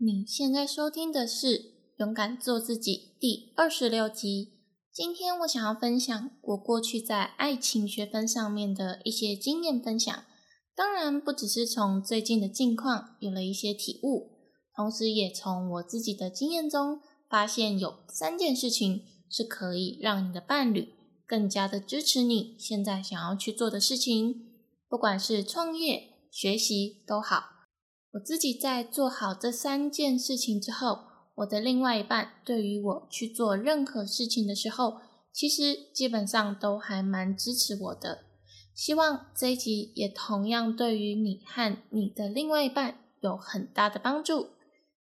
你现在收听的是《勇敢做自己》第二十六集。今天我想要分享我过去在爱情学分上面的一些经验分享。当然，不只是从最近的近况有了一些体悟，同时也从我自己的经验中发现有三件事情是可以让你的伴侣更加的支持你现在想要去做的事情，不管是创业、学习都好。我自己在做好这三件事情之后，我的另外一半对于我去做任何事情的时候，其实基本上都还蛮支持我的。希望这一集也同样对于你和你的另外一半有很大的帮助。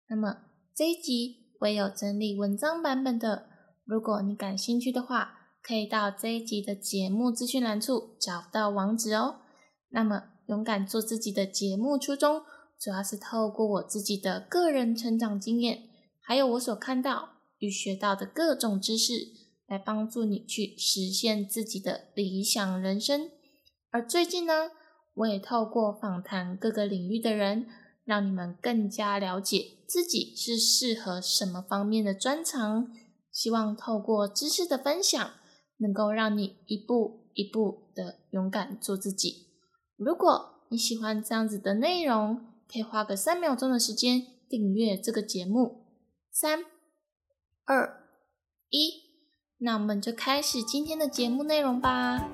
那么这一集我有整理文章版本的，如果你感兴趣的话，可以到这一集的节目资讯栏处找到网址哦。那么勇敢做自己的节目初衷。主要是透过我自己的个人成长经验，还有我所看到与学到的各种知识，来帮助你去实现自己的理想人生。而最近呢，我也透过访谈各个领域的人，让你们更加了解自己是适合什么方面的专长。希望透过知识的分享，能够让你一步一步的勇敢做自己。如果你喜欢这样子的内容，可以花个三秒钟的时间订阅这个节目，三、二、一，那我们就开始今天的节目内容吧。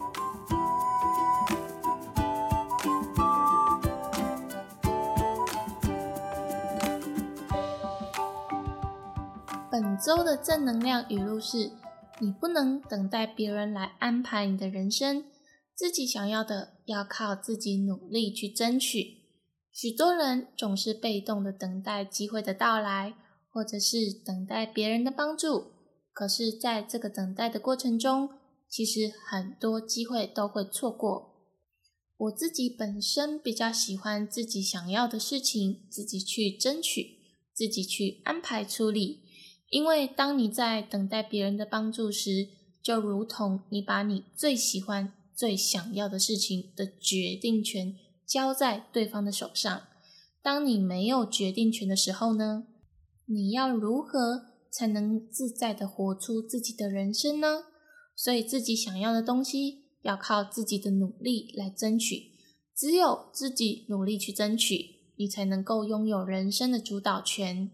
本周的正能量语录是：你不能等待别人来安排你的人生，自己想要的要靠自己努力去争取。许多人总是被动的等待机会的到来，或者是等待别人的帮助。可是，在这个等待的过程中，其实很多机会都会错过。我自己本身比较喜欢自己想要的事情，自己去争取，自己去安排处理。因为当你在等待别人的帮助时，就如同你把你最喜欢、最想要的事情的决定权。交在对方的手上。当你没有决定权的时候呢？你要如何才能自在的活出自己的人生呢？所以，自己想要的东西要靠自己的努力来争取。只有自己努力去争取，你才能够拥有人生的主导权。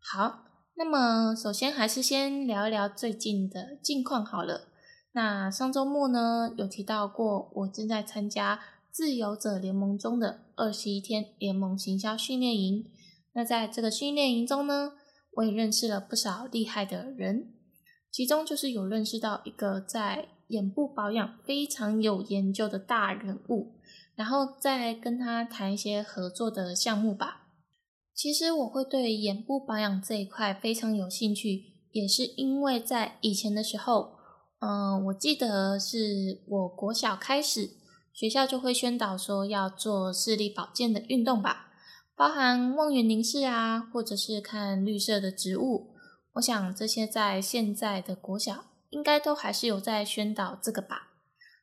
好，那么首先还是先聊一聊最近的近况好了。那上周末呢，有提到过，我正在参加。自由者联盟中的二十一天联盟行销训练营，那在这个训练营中呢，我也认识了不少厉害的人，其中就是有认识到一个在眼部保养非常有研究的大人物，然后再跟他谈一些合作的项目吧。其实我会对眼部保养这一块非常有兴趣，也是因为在以前的时候，嗯，我记得是我国小开始。学校就会宣导说要做视力保健的运动吧，包含望远凝视啊，或者是看绿色的植物。我想这些在现在的国小应该都还是有在宣导这个吧。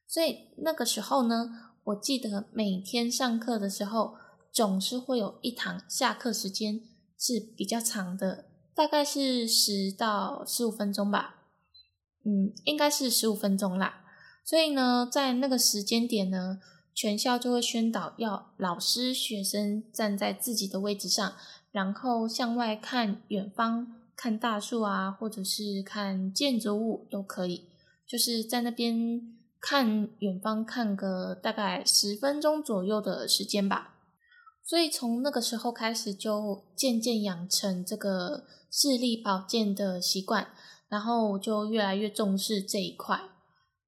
所以那个时候呢，我记得每天上课的时候，总是会有一堂下课时间是比较长的，大概是十到十五分钟吧。嗯，应该是十五分钟啦。所以呢，在那个时间点呢，全校就会宣导要老师、学生站在自己的位置上，然后向外看远方，看大树啊，或者是看建筑物都可以，就是在那边看远方，看个大概十分钟左右的时间吧。所以从那个时候开始，就渐渐养成这个视力保健的习惯，然后就越来越重视这一块。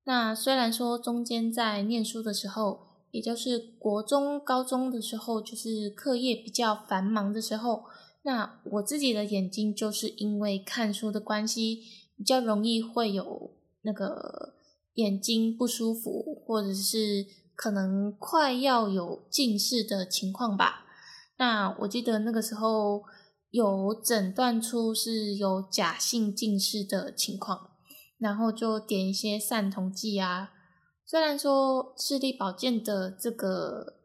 那虽然说中间在念书的时候，也就是国中、高中的时候，就是课业比较繁忙的时候，那我自己的眼睛就是因为看书的关系，比较容易会有那个眼睛不舒服，或者是可能快要有近视的情况吧。那我记得那个时候有诊断出是有假性近视的情况。然后就点一些散瞳剂啊。虽然说视力保健的这个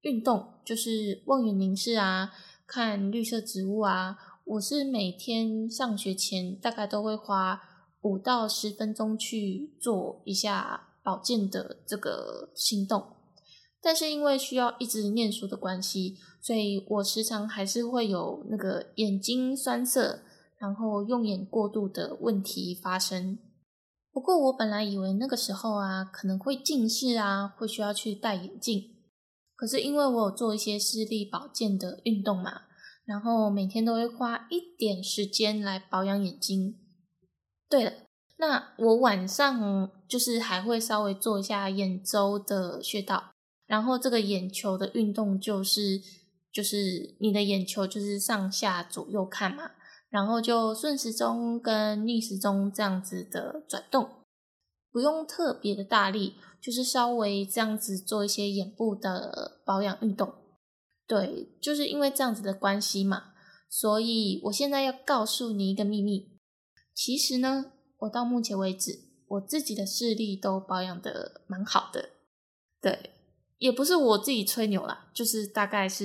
运动，就是望远凝视啊，看绿色植物啊。我是每天上学前大概都会花五到十分钟去做一下保健的这个行动，但是因为需要一直念书的关系，所以我时常还是会有那个眼睛酸涩，然后用眼过度的问题发生。不过我本来以为那个时候啊，可能会近视啊，会需要去戴眼镜，可是因为我有做一些视力保健的运动嘛。然后每天都会花一点时间来保养眼睛。对了，那我晚上就是还会稍微做一下眼周的穴道。然后这个眼球的运动就是，就是你的眼球就是上下左右看嘛，然后就顺时钟跟逆时钟这样子的转动，不用特别的大力，就是稍微这样子做一些眼部的保养运动。对，就是因为这样子的关系嘛，所以我现在要告诉你一个秘密。其实呢，我到目前为止，我自己的视力都保养的蛮好的。对，也不是我自己吹牛啦，就是大概是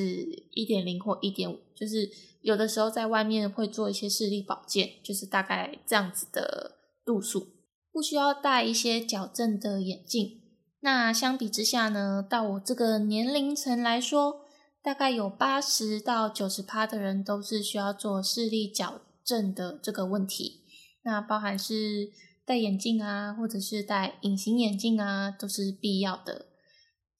一点零或一点五，就是有的时候在外面会做一些视力保健，就是大概这样子的度数，不需要戴一些矫正的眼镜。那相比之下呢，到我这个年龄层来说，大概有八十到九十趴的人都是需要做视力矫正的这个问题，那包含是戴眼镜啊，或者是戴隐形眼镜啊，都是必要的。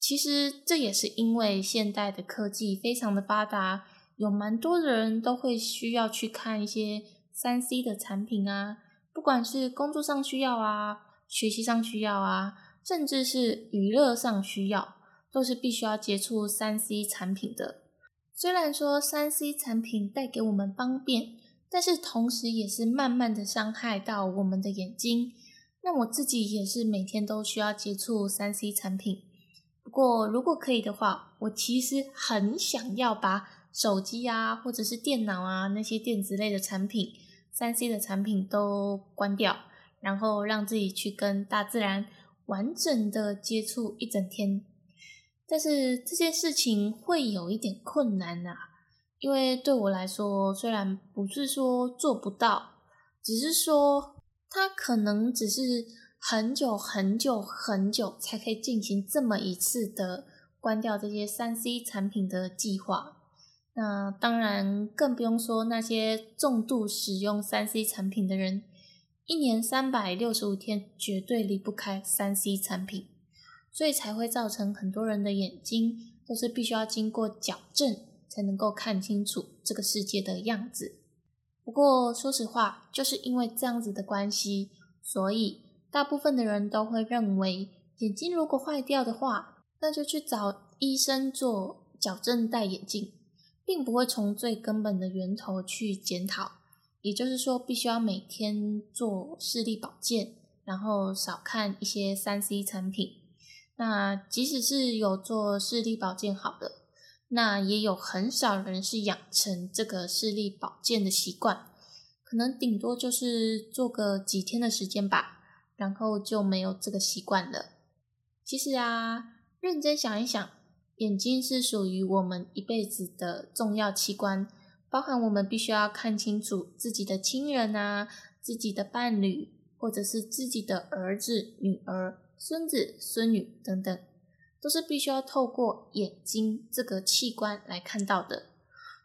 其实这也是因为现代的科技非常的发达，有蛮多的人都会需要去看一些三 C 的产品啊，不管是工作上需要啊，学习上需要啊，甚至是娱乐上需要。都是必须要接触三 C 产品的。虽然说三 C 产品带给我们方便，但是同时也是慢慢的伤害到我们的眼睛。那我自己也是每天都需要接触三 C 产品。不过如果可以的话，我其实很想要把手机啊，或者是电脑啊那些电子类的产品、三 C 的产品都关掉，然后让自己去跟大自然完整的接触一整天。但是这件事情会有一点困难呐，因为对我来说，虽然不是说做不到，只是说它可能只是很久很久很久才可以进行这么一次的关掉这些三 C 产品的计划。那当然更不用说那些重度使用三 C 产品的人，一年三百六十五天绝对离不开三 C 产品。所以才会造成很多人的眼睛都是必须要经过矫正才能够看清楚这个世界的样子。不过说实话，就是因为这样子的关系，所以大部分的人都会认为，眼睛如果坏掉的话，那就去找医生做矫正戴眼镜，并不会从最根本的源头去检讨。也就是说，必须要每天做视力保健，然后少看一些三 C 产品。那即使是有做视力保健好的，那也有很少人是养成这个视力保健的习惯，可能顶多就是做个几天的时间吧，然后就没有这个习惯了。其实啊，认真想一想，眼睛是属于我们一辈子的重要器官，包含我们必须要看清楚自己的亲人啊、自己的伴侣，或者是自己的儿子、女儿。孙子、孙女等等，都是必须要透过眼睛这个器官来看到的。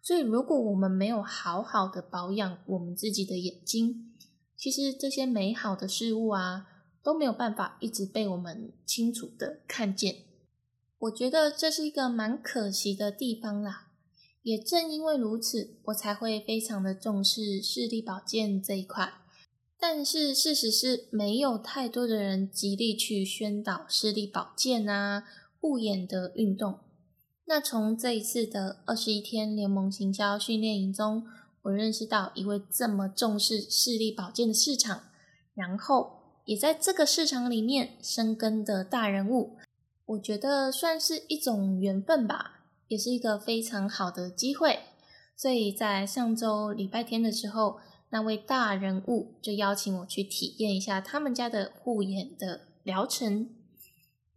所以，如果我们没有好好的保养我们自己的眼睛，其实这些美好的事物啊，都没有办法一直被我们清楚的看见。我觉得这是一个蛮可惜的地方啦。也正因为如此，我才会非常的重视视力保健这一块。但是事实是，没有太多的人极力去宣导视力保健啊、护眼的运动。那从这一次的二十一天联盟行销训练营中，我认识到一位这么重视视力保健的市场，然后也在这个市场里面生根的大人物。我觉得算是一种缘分吧，也是一个非常好的机会。所以在上周礼拜天的时候。那位大人物就邀请我去体验一下他们家的护眼的疗程。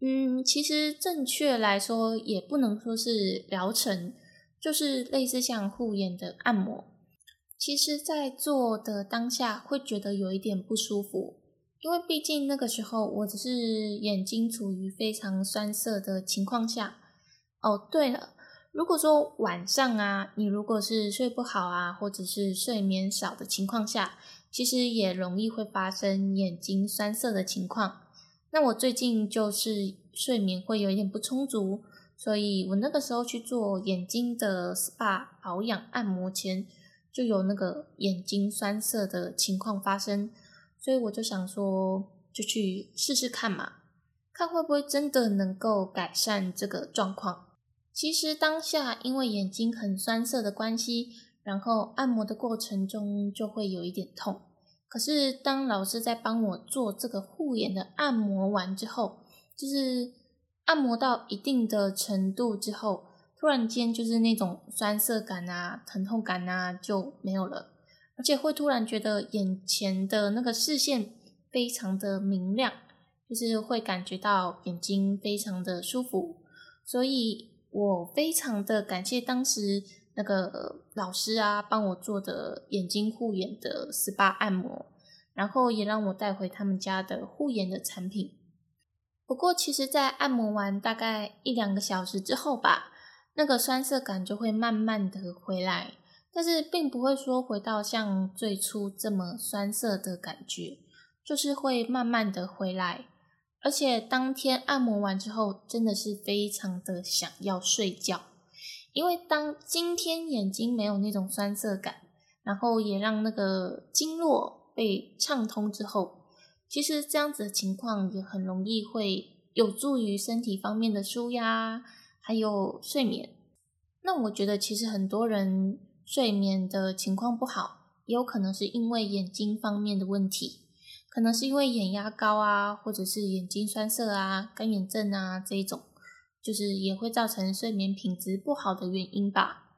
嗯，其实正确来说也不能说是疗程，就是类似像护眼的按摩。其实，在做的当下会觉得有一点不舒服，因为毕竟那个时候我只是眼睛处于非常酸涩的情况下。哦，对了，如果说晚上啊，你如果是睡不好啊，或者是睡眠少的情况下，其实也容易会发生眼睛酸涩的情况。那我最近就是睡眠会有一点不充足，所以我那个时候去做眼睛的 SPA 保养按摩前。就有那个眼睛酸涩的情况发生，所以我就想说，就去试试看嘛，看会不会真的能够改善这个状况。其实当下因为眼睛很酸涩的关系，然后按摩的过程中就会有一点痛。可是当老师在帮我做这个护眼的按摩完之后，就是按摩到一定的程度之后。突然间，就是那种酸涩感啊、疼痛感啊就没有了，而且会突然觉得眼前的那个视线非常的明亮，就是会感觉到眼睛非常的舒服。所以我非常的感谢当时那个老师啊，帮我做的眼睛护眼的 SPA 按摩，然后也让我带回他们家的护眼的产品。不过，其实，在按摩完大概一两个小时之后吧。那个酸涩感就会慢慢的回来，但是并不会说回到像最初这么酸涩的感觉，就是会慢慢的回来。而且当天按摩完之后，真的是非常的想要睡觉，因为当今天眼睛没有那种酸涩感，然后也让那个经络被畅通之后，其实这样子的情况也很容易会有助于身体方面的舒压。还有睡眠，那我觉得其实很多人睡眠的情况不好，也有可能是因为眼睛方面的问题，可能是因为眼压高啊，或者是眼睛酸涩啊、干眼症啊这一种，就是也会造成睡眠品质不好的原因吧。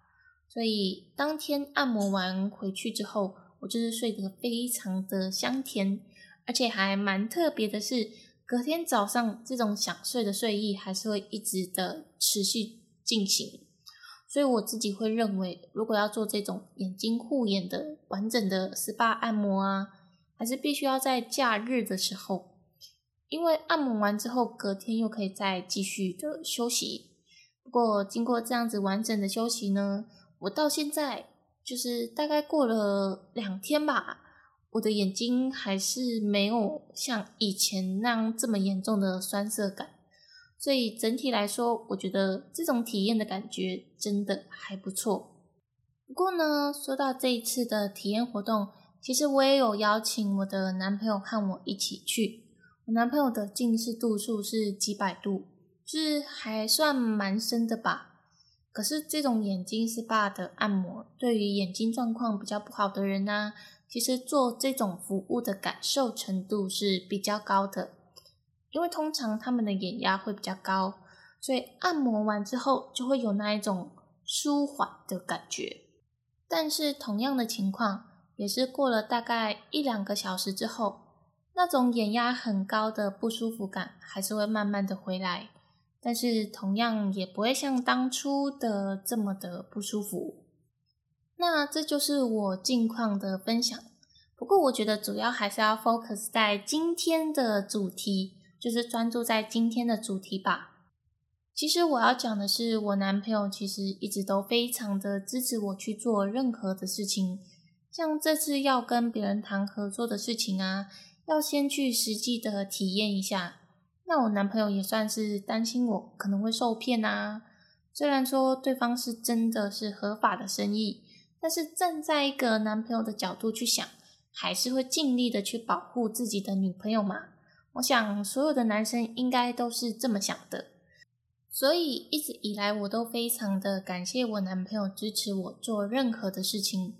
所以当天按摩完回去之后，我就是睡得非常的香甜，而且还蛮特别的是。隔天早上，这种想睡的睡意还是会一直的持续进行，所以我自己会认为，如果要做这种眼睛护眼的完整的 SPA 按摩啊，还是必须要在假日的时候，因为按摩完之后，隔天又可以再继续的休息。不过经过这样子完整的休息呢，我到现在就是大概过了两天吧。我的眼睛还是没有像以前那样这么严重的酸涩感，所以整体来说，我觉得这种体验的感觉真的还不错。不过呢，说到这一次的体验活动，其实我也有邀请我的男朋友和我一起去。我男朋友的近视度数是几百度，是还算蛮深的吧。可是这种眼睛 SPA 的按摩，对于眼睛状况比较不好的人呢？其实做这种服务的感受程度是比较高的，因为通常他们的眼压会比较高，所以按摩完之后就会有那一种舒缓的感觉。但是同样的情况，也是过了大概一两个小时之后，那种眼压很高的不舒服感还是会慢慢的回来，但是同样也不会像当初的这么的不舒服。那这就是我近况的分享。不过，我觉得主要还是要 focus 在今天的主题，就是专注在今天的主题吧。其实我要讲的是，我男朋友其实一直都非常的支持我去做任何的事情，像这次要跟别人谈合作的事情啊，要先去实际的体验一下。那我男朋友也算是担心我可能会受骗啊，虽然说对方是真的是合法的生意。但是站在一个男朋友的角度去想，还是会尽力的去保护自己的女朋友嘛？我想所有的男生应该都是这么想的。所以一直以来我都非常的感谢我男朋友支持我做任何的事情。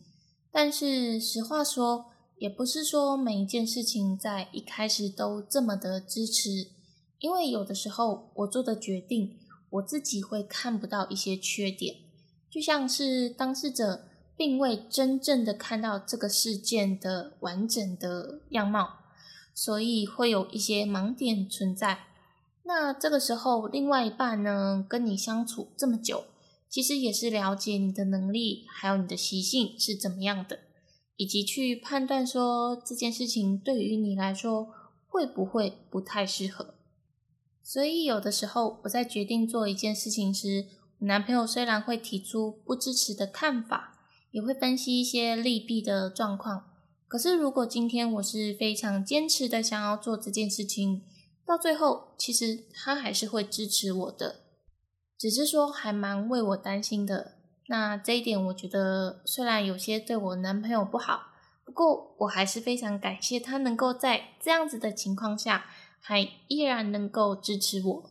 但是实话说，也不是说每一件事情在一开始都这么的支持，因为有的时候我做的决定，我自己会看不到一些缺点，就像是当事者。并未真正的看到这个事件的完整的样貌，所以会有一些盲点存在。那这个时候，另外一半呢，跟你相处这么久，其实也是了解你的能力，还有你的习性是怎么样的，以及去判断说这件事情对于你来说会不会不太适合。所以有的时候我在决定做一件事情时，男朋友虽然会提出不支持的看法，也会分析一些利弊的状况，可是如果今天我是非常坚持的想要做这件事情，到最后其实他还是会支持我的。只是说还蛮为我担心的，那这一点我觉得虽然有些对我男朋友不好，不过我还是非常感谢他能够在这样子的情况下，还依然能够支持我。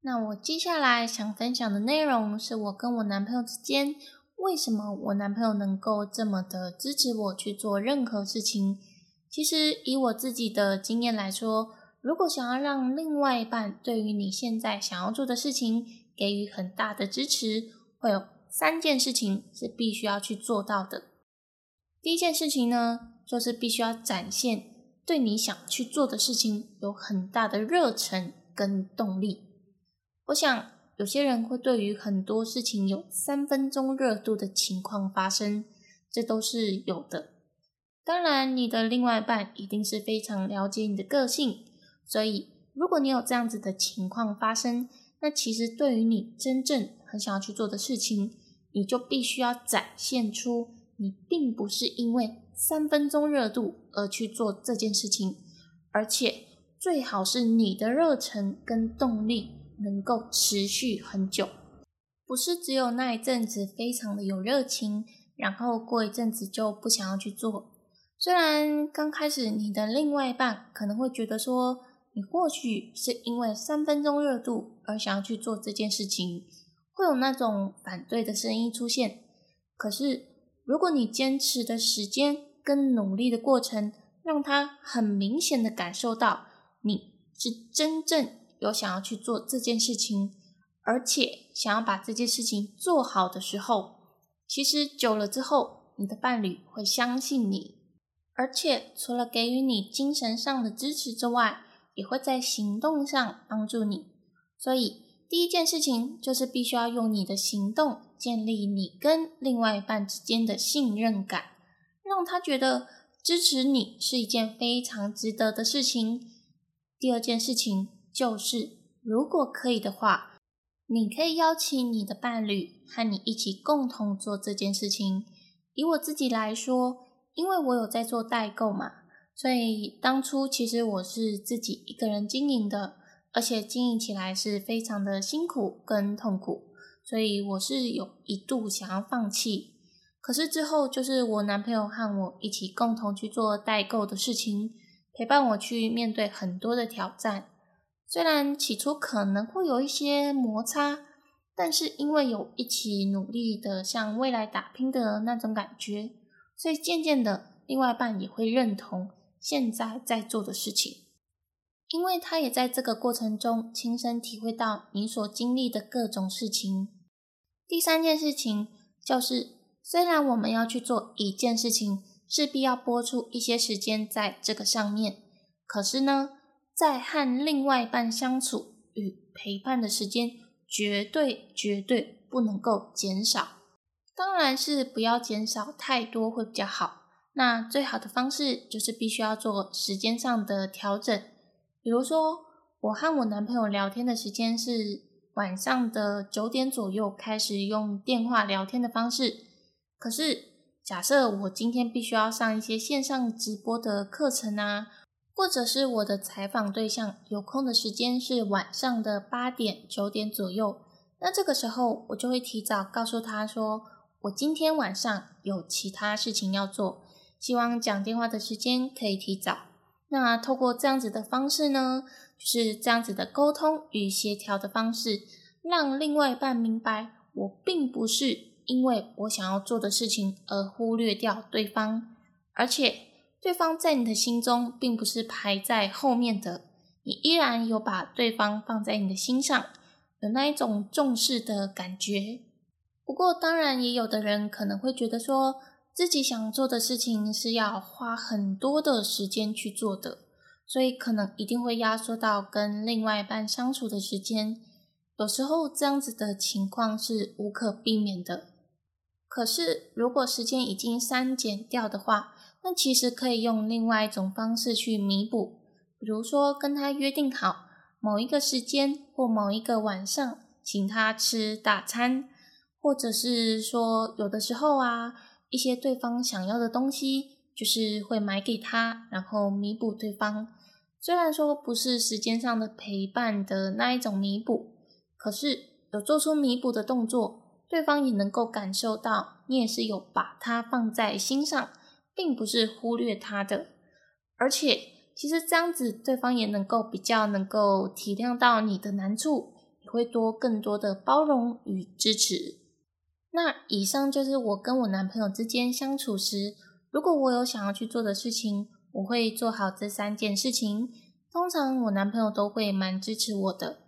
那我接下来想分享的内容是我跟我男朋友之间，为什么我男朋友能够这么的支持我去做任何事情。其实以我自己的经验来说。如果想要让另外一半对于你现在想要做的事情给予很大的支持，会有三件事情是必须要去做到的。第一件事情呢，就是必须要展现对你想去做的事情有很大的热忱跟动力。我想有些人会对于很多事情有三分钟热度的情况发生，这都是有的。当然，你的另外一半一定是非常了解你的个性。所以，如果你有这样子的情况发生，那其实对于你真正很想要去做的事情，你就必须要展现出你并不是因为三分钟热度而去做这件事情，而且最好是你的热忱跟动力能够持续很久，不是只有那一阵子非常的有热情，然后过一阵子就不想要去做。虽然刚开始你的另外一半可能会觉得说，你或许是因为三分钟热度而想要去做这件事情，会有那种反对的声音出现。可是，如果你坚持的时间跟努力的过程，让他很明显的感受到你是真正有想要去做这件事情，而且想要把这件事情做好的时候，其实久了之后，你的伴侣会相信你，而且除了给予你精神上的支持之外，也会在行动上帮助你，所以第一件事情就是必须要用你的行动建立你跟另外一半之间的信任感，让他觉得支持你是一件非常值得的事情。第二件事情就是，如果可以的话，你可以邀请你的伴侣和你一起共同做这件事情。以我自己来说，因为我有在做代购嘛。所以当初其实我是自己一个人经营的，而且经营起来是非常的辛苦跟痛苦，所以我是有一度想要放弃。可是之后就是我男朋友和我一起共同去做代购的事情，陪伴我去面对很多的挑战。虽然起初可能会有一些摩擦，但是因为有一起努力的向未来打拼的那种感觉，所以渐渐的另外一半也会认同。现在在做的事情，因为他也在这个过程中亲身体会到你所经历的各种事情。第三件事情就是，虽然我们要去做一件事情，势必要播出一些时间在这个上面，可是呢，在和另外一半相处与陪伴的时间，绝对绝对不能够减少。当然是不要减少太多会比较好。那最好的方式就是必须要做时间上的调整，比如说我和我男朋友聊天的时间是晚上的九点左右开始用电话聊天的方式，可是假设我今天必须要上一些线上直播的课程啊，或者是我的采访对象有空的时间是晚上的八点九点左右，那这个时候我就会提早告诉他说，我今天晚上有其他事情要做。希望讲电话的时间可以提早。那透过这样子的方式呢，就是这样子的沟通与协调的方式，让另外一半明白，我并不是因为我想要做的事情而忽略掉对方，而且对方在你的心中并不是排在后面的，你依然有把对方放在你的心上，有那一种重视的感觉。不过，当然也有的人可能会觉得说。自己想做的事情是要花很多的时间去做的，所以可能一定会压缩到跟另外一半相处的时间。有时候这样子的情况是无可避免的。可是如果时间已经删减掉的话，那其实可以用另外一种方式去弥补，比如说跟他约定好某一个时间或某一个晚上，请他吃大餐，或者是说有的时候啊，一些对方想要的东西，就是会买给他，然后弥补对方。虽然说不是时间上的陪伴的那一种弥补。可是有做出弥补的动作，对方也能够感受到你也是有把他放在心上，并不是忽略他的。而且其实这样子，对方也能够比较能够体谅到你的难处，也会多更多的包容与支持。那以上就是我跟我男朋友之间相处时，如果我有想要去做的事情，我会做好这三件事情。通常我男朋友都会蛮支持我的。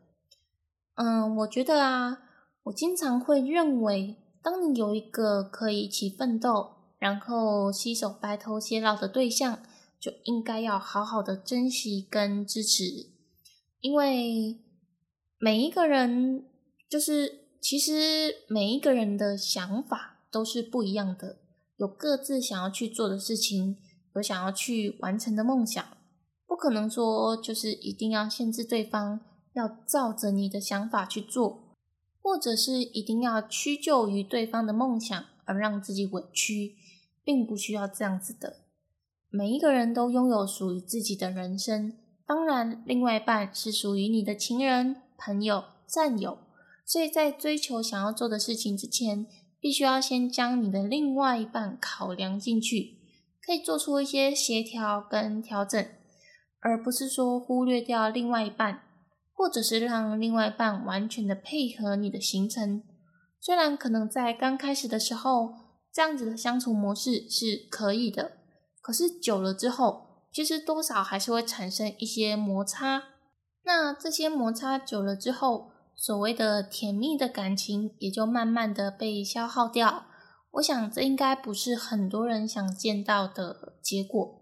嗯，我觉得啊，我经常会认为，当你有一个可以一起奋斗，然后携手白头偕老的对象，就应该要好好的珍惜跟支持，因为每一个人，就是其实每一个人的想法都是不一样的，有各自想要去做的事情，有想要去完成的梦想，不可能说就是一定要限制对方。要照着你的想法去做，或者是一定要屈就于对方的梦想而让自己委屈，并不需要这样子的。每一个人都拥有属于自己的人生，当然，另外一半是属于你的情人、朋友、战友。所以在追求想要做的事情之前，必须要先将你的另外一半考量进去，可以做出一些协调跟调整，而不是说忽略掉另外一半。或者是让另外一半完全的配合你的行程，虽然可能在刚开始的时候，这样子的相处模式是可以的，可是久了之后，其实多少还是会产生一些摩擦。那这些摩擦久了之后，所谓的甜蜜的感情也就慢慢的被消耗掉。我想这应该不是很多人想见到的结果。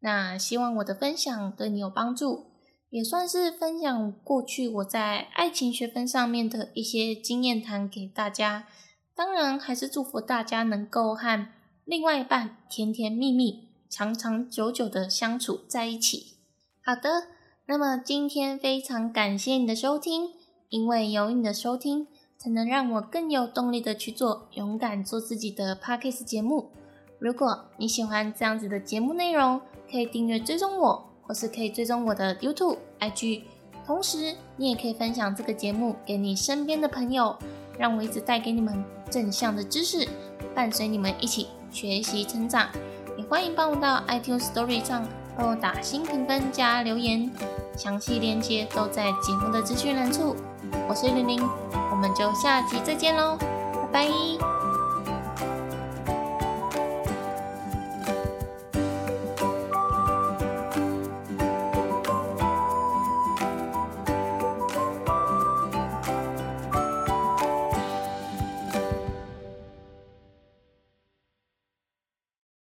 那希望我的分享对你有帮助。也算是分享过去我在爱情学分上面的一些经验谈给大家，当然还是祝福大家能够和另外一半甜甜蜜蜜、长长久久的相处在一起。好的，那么今天非常感谢你的收听，因为有你的收听，才能让我更有动力的去做勇敢做自己的 podcast 节目。如果你喜欢这样子的节目内容，可以订阅追踪我。或是可以追踪我的 YouTube、IG，同时你也可以分享这个节目给你身边的朋友，让我一直带给你们正向的知识，伴随你们一起学习成长。也欢迎帮我到 iTunes Story 上帮我打新评分加留言，详细链接都在节目的资讯栏处。我是玲玲，我们就下集再见喽，拜拜。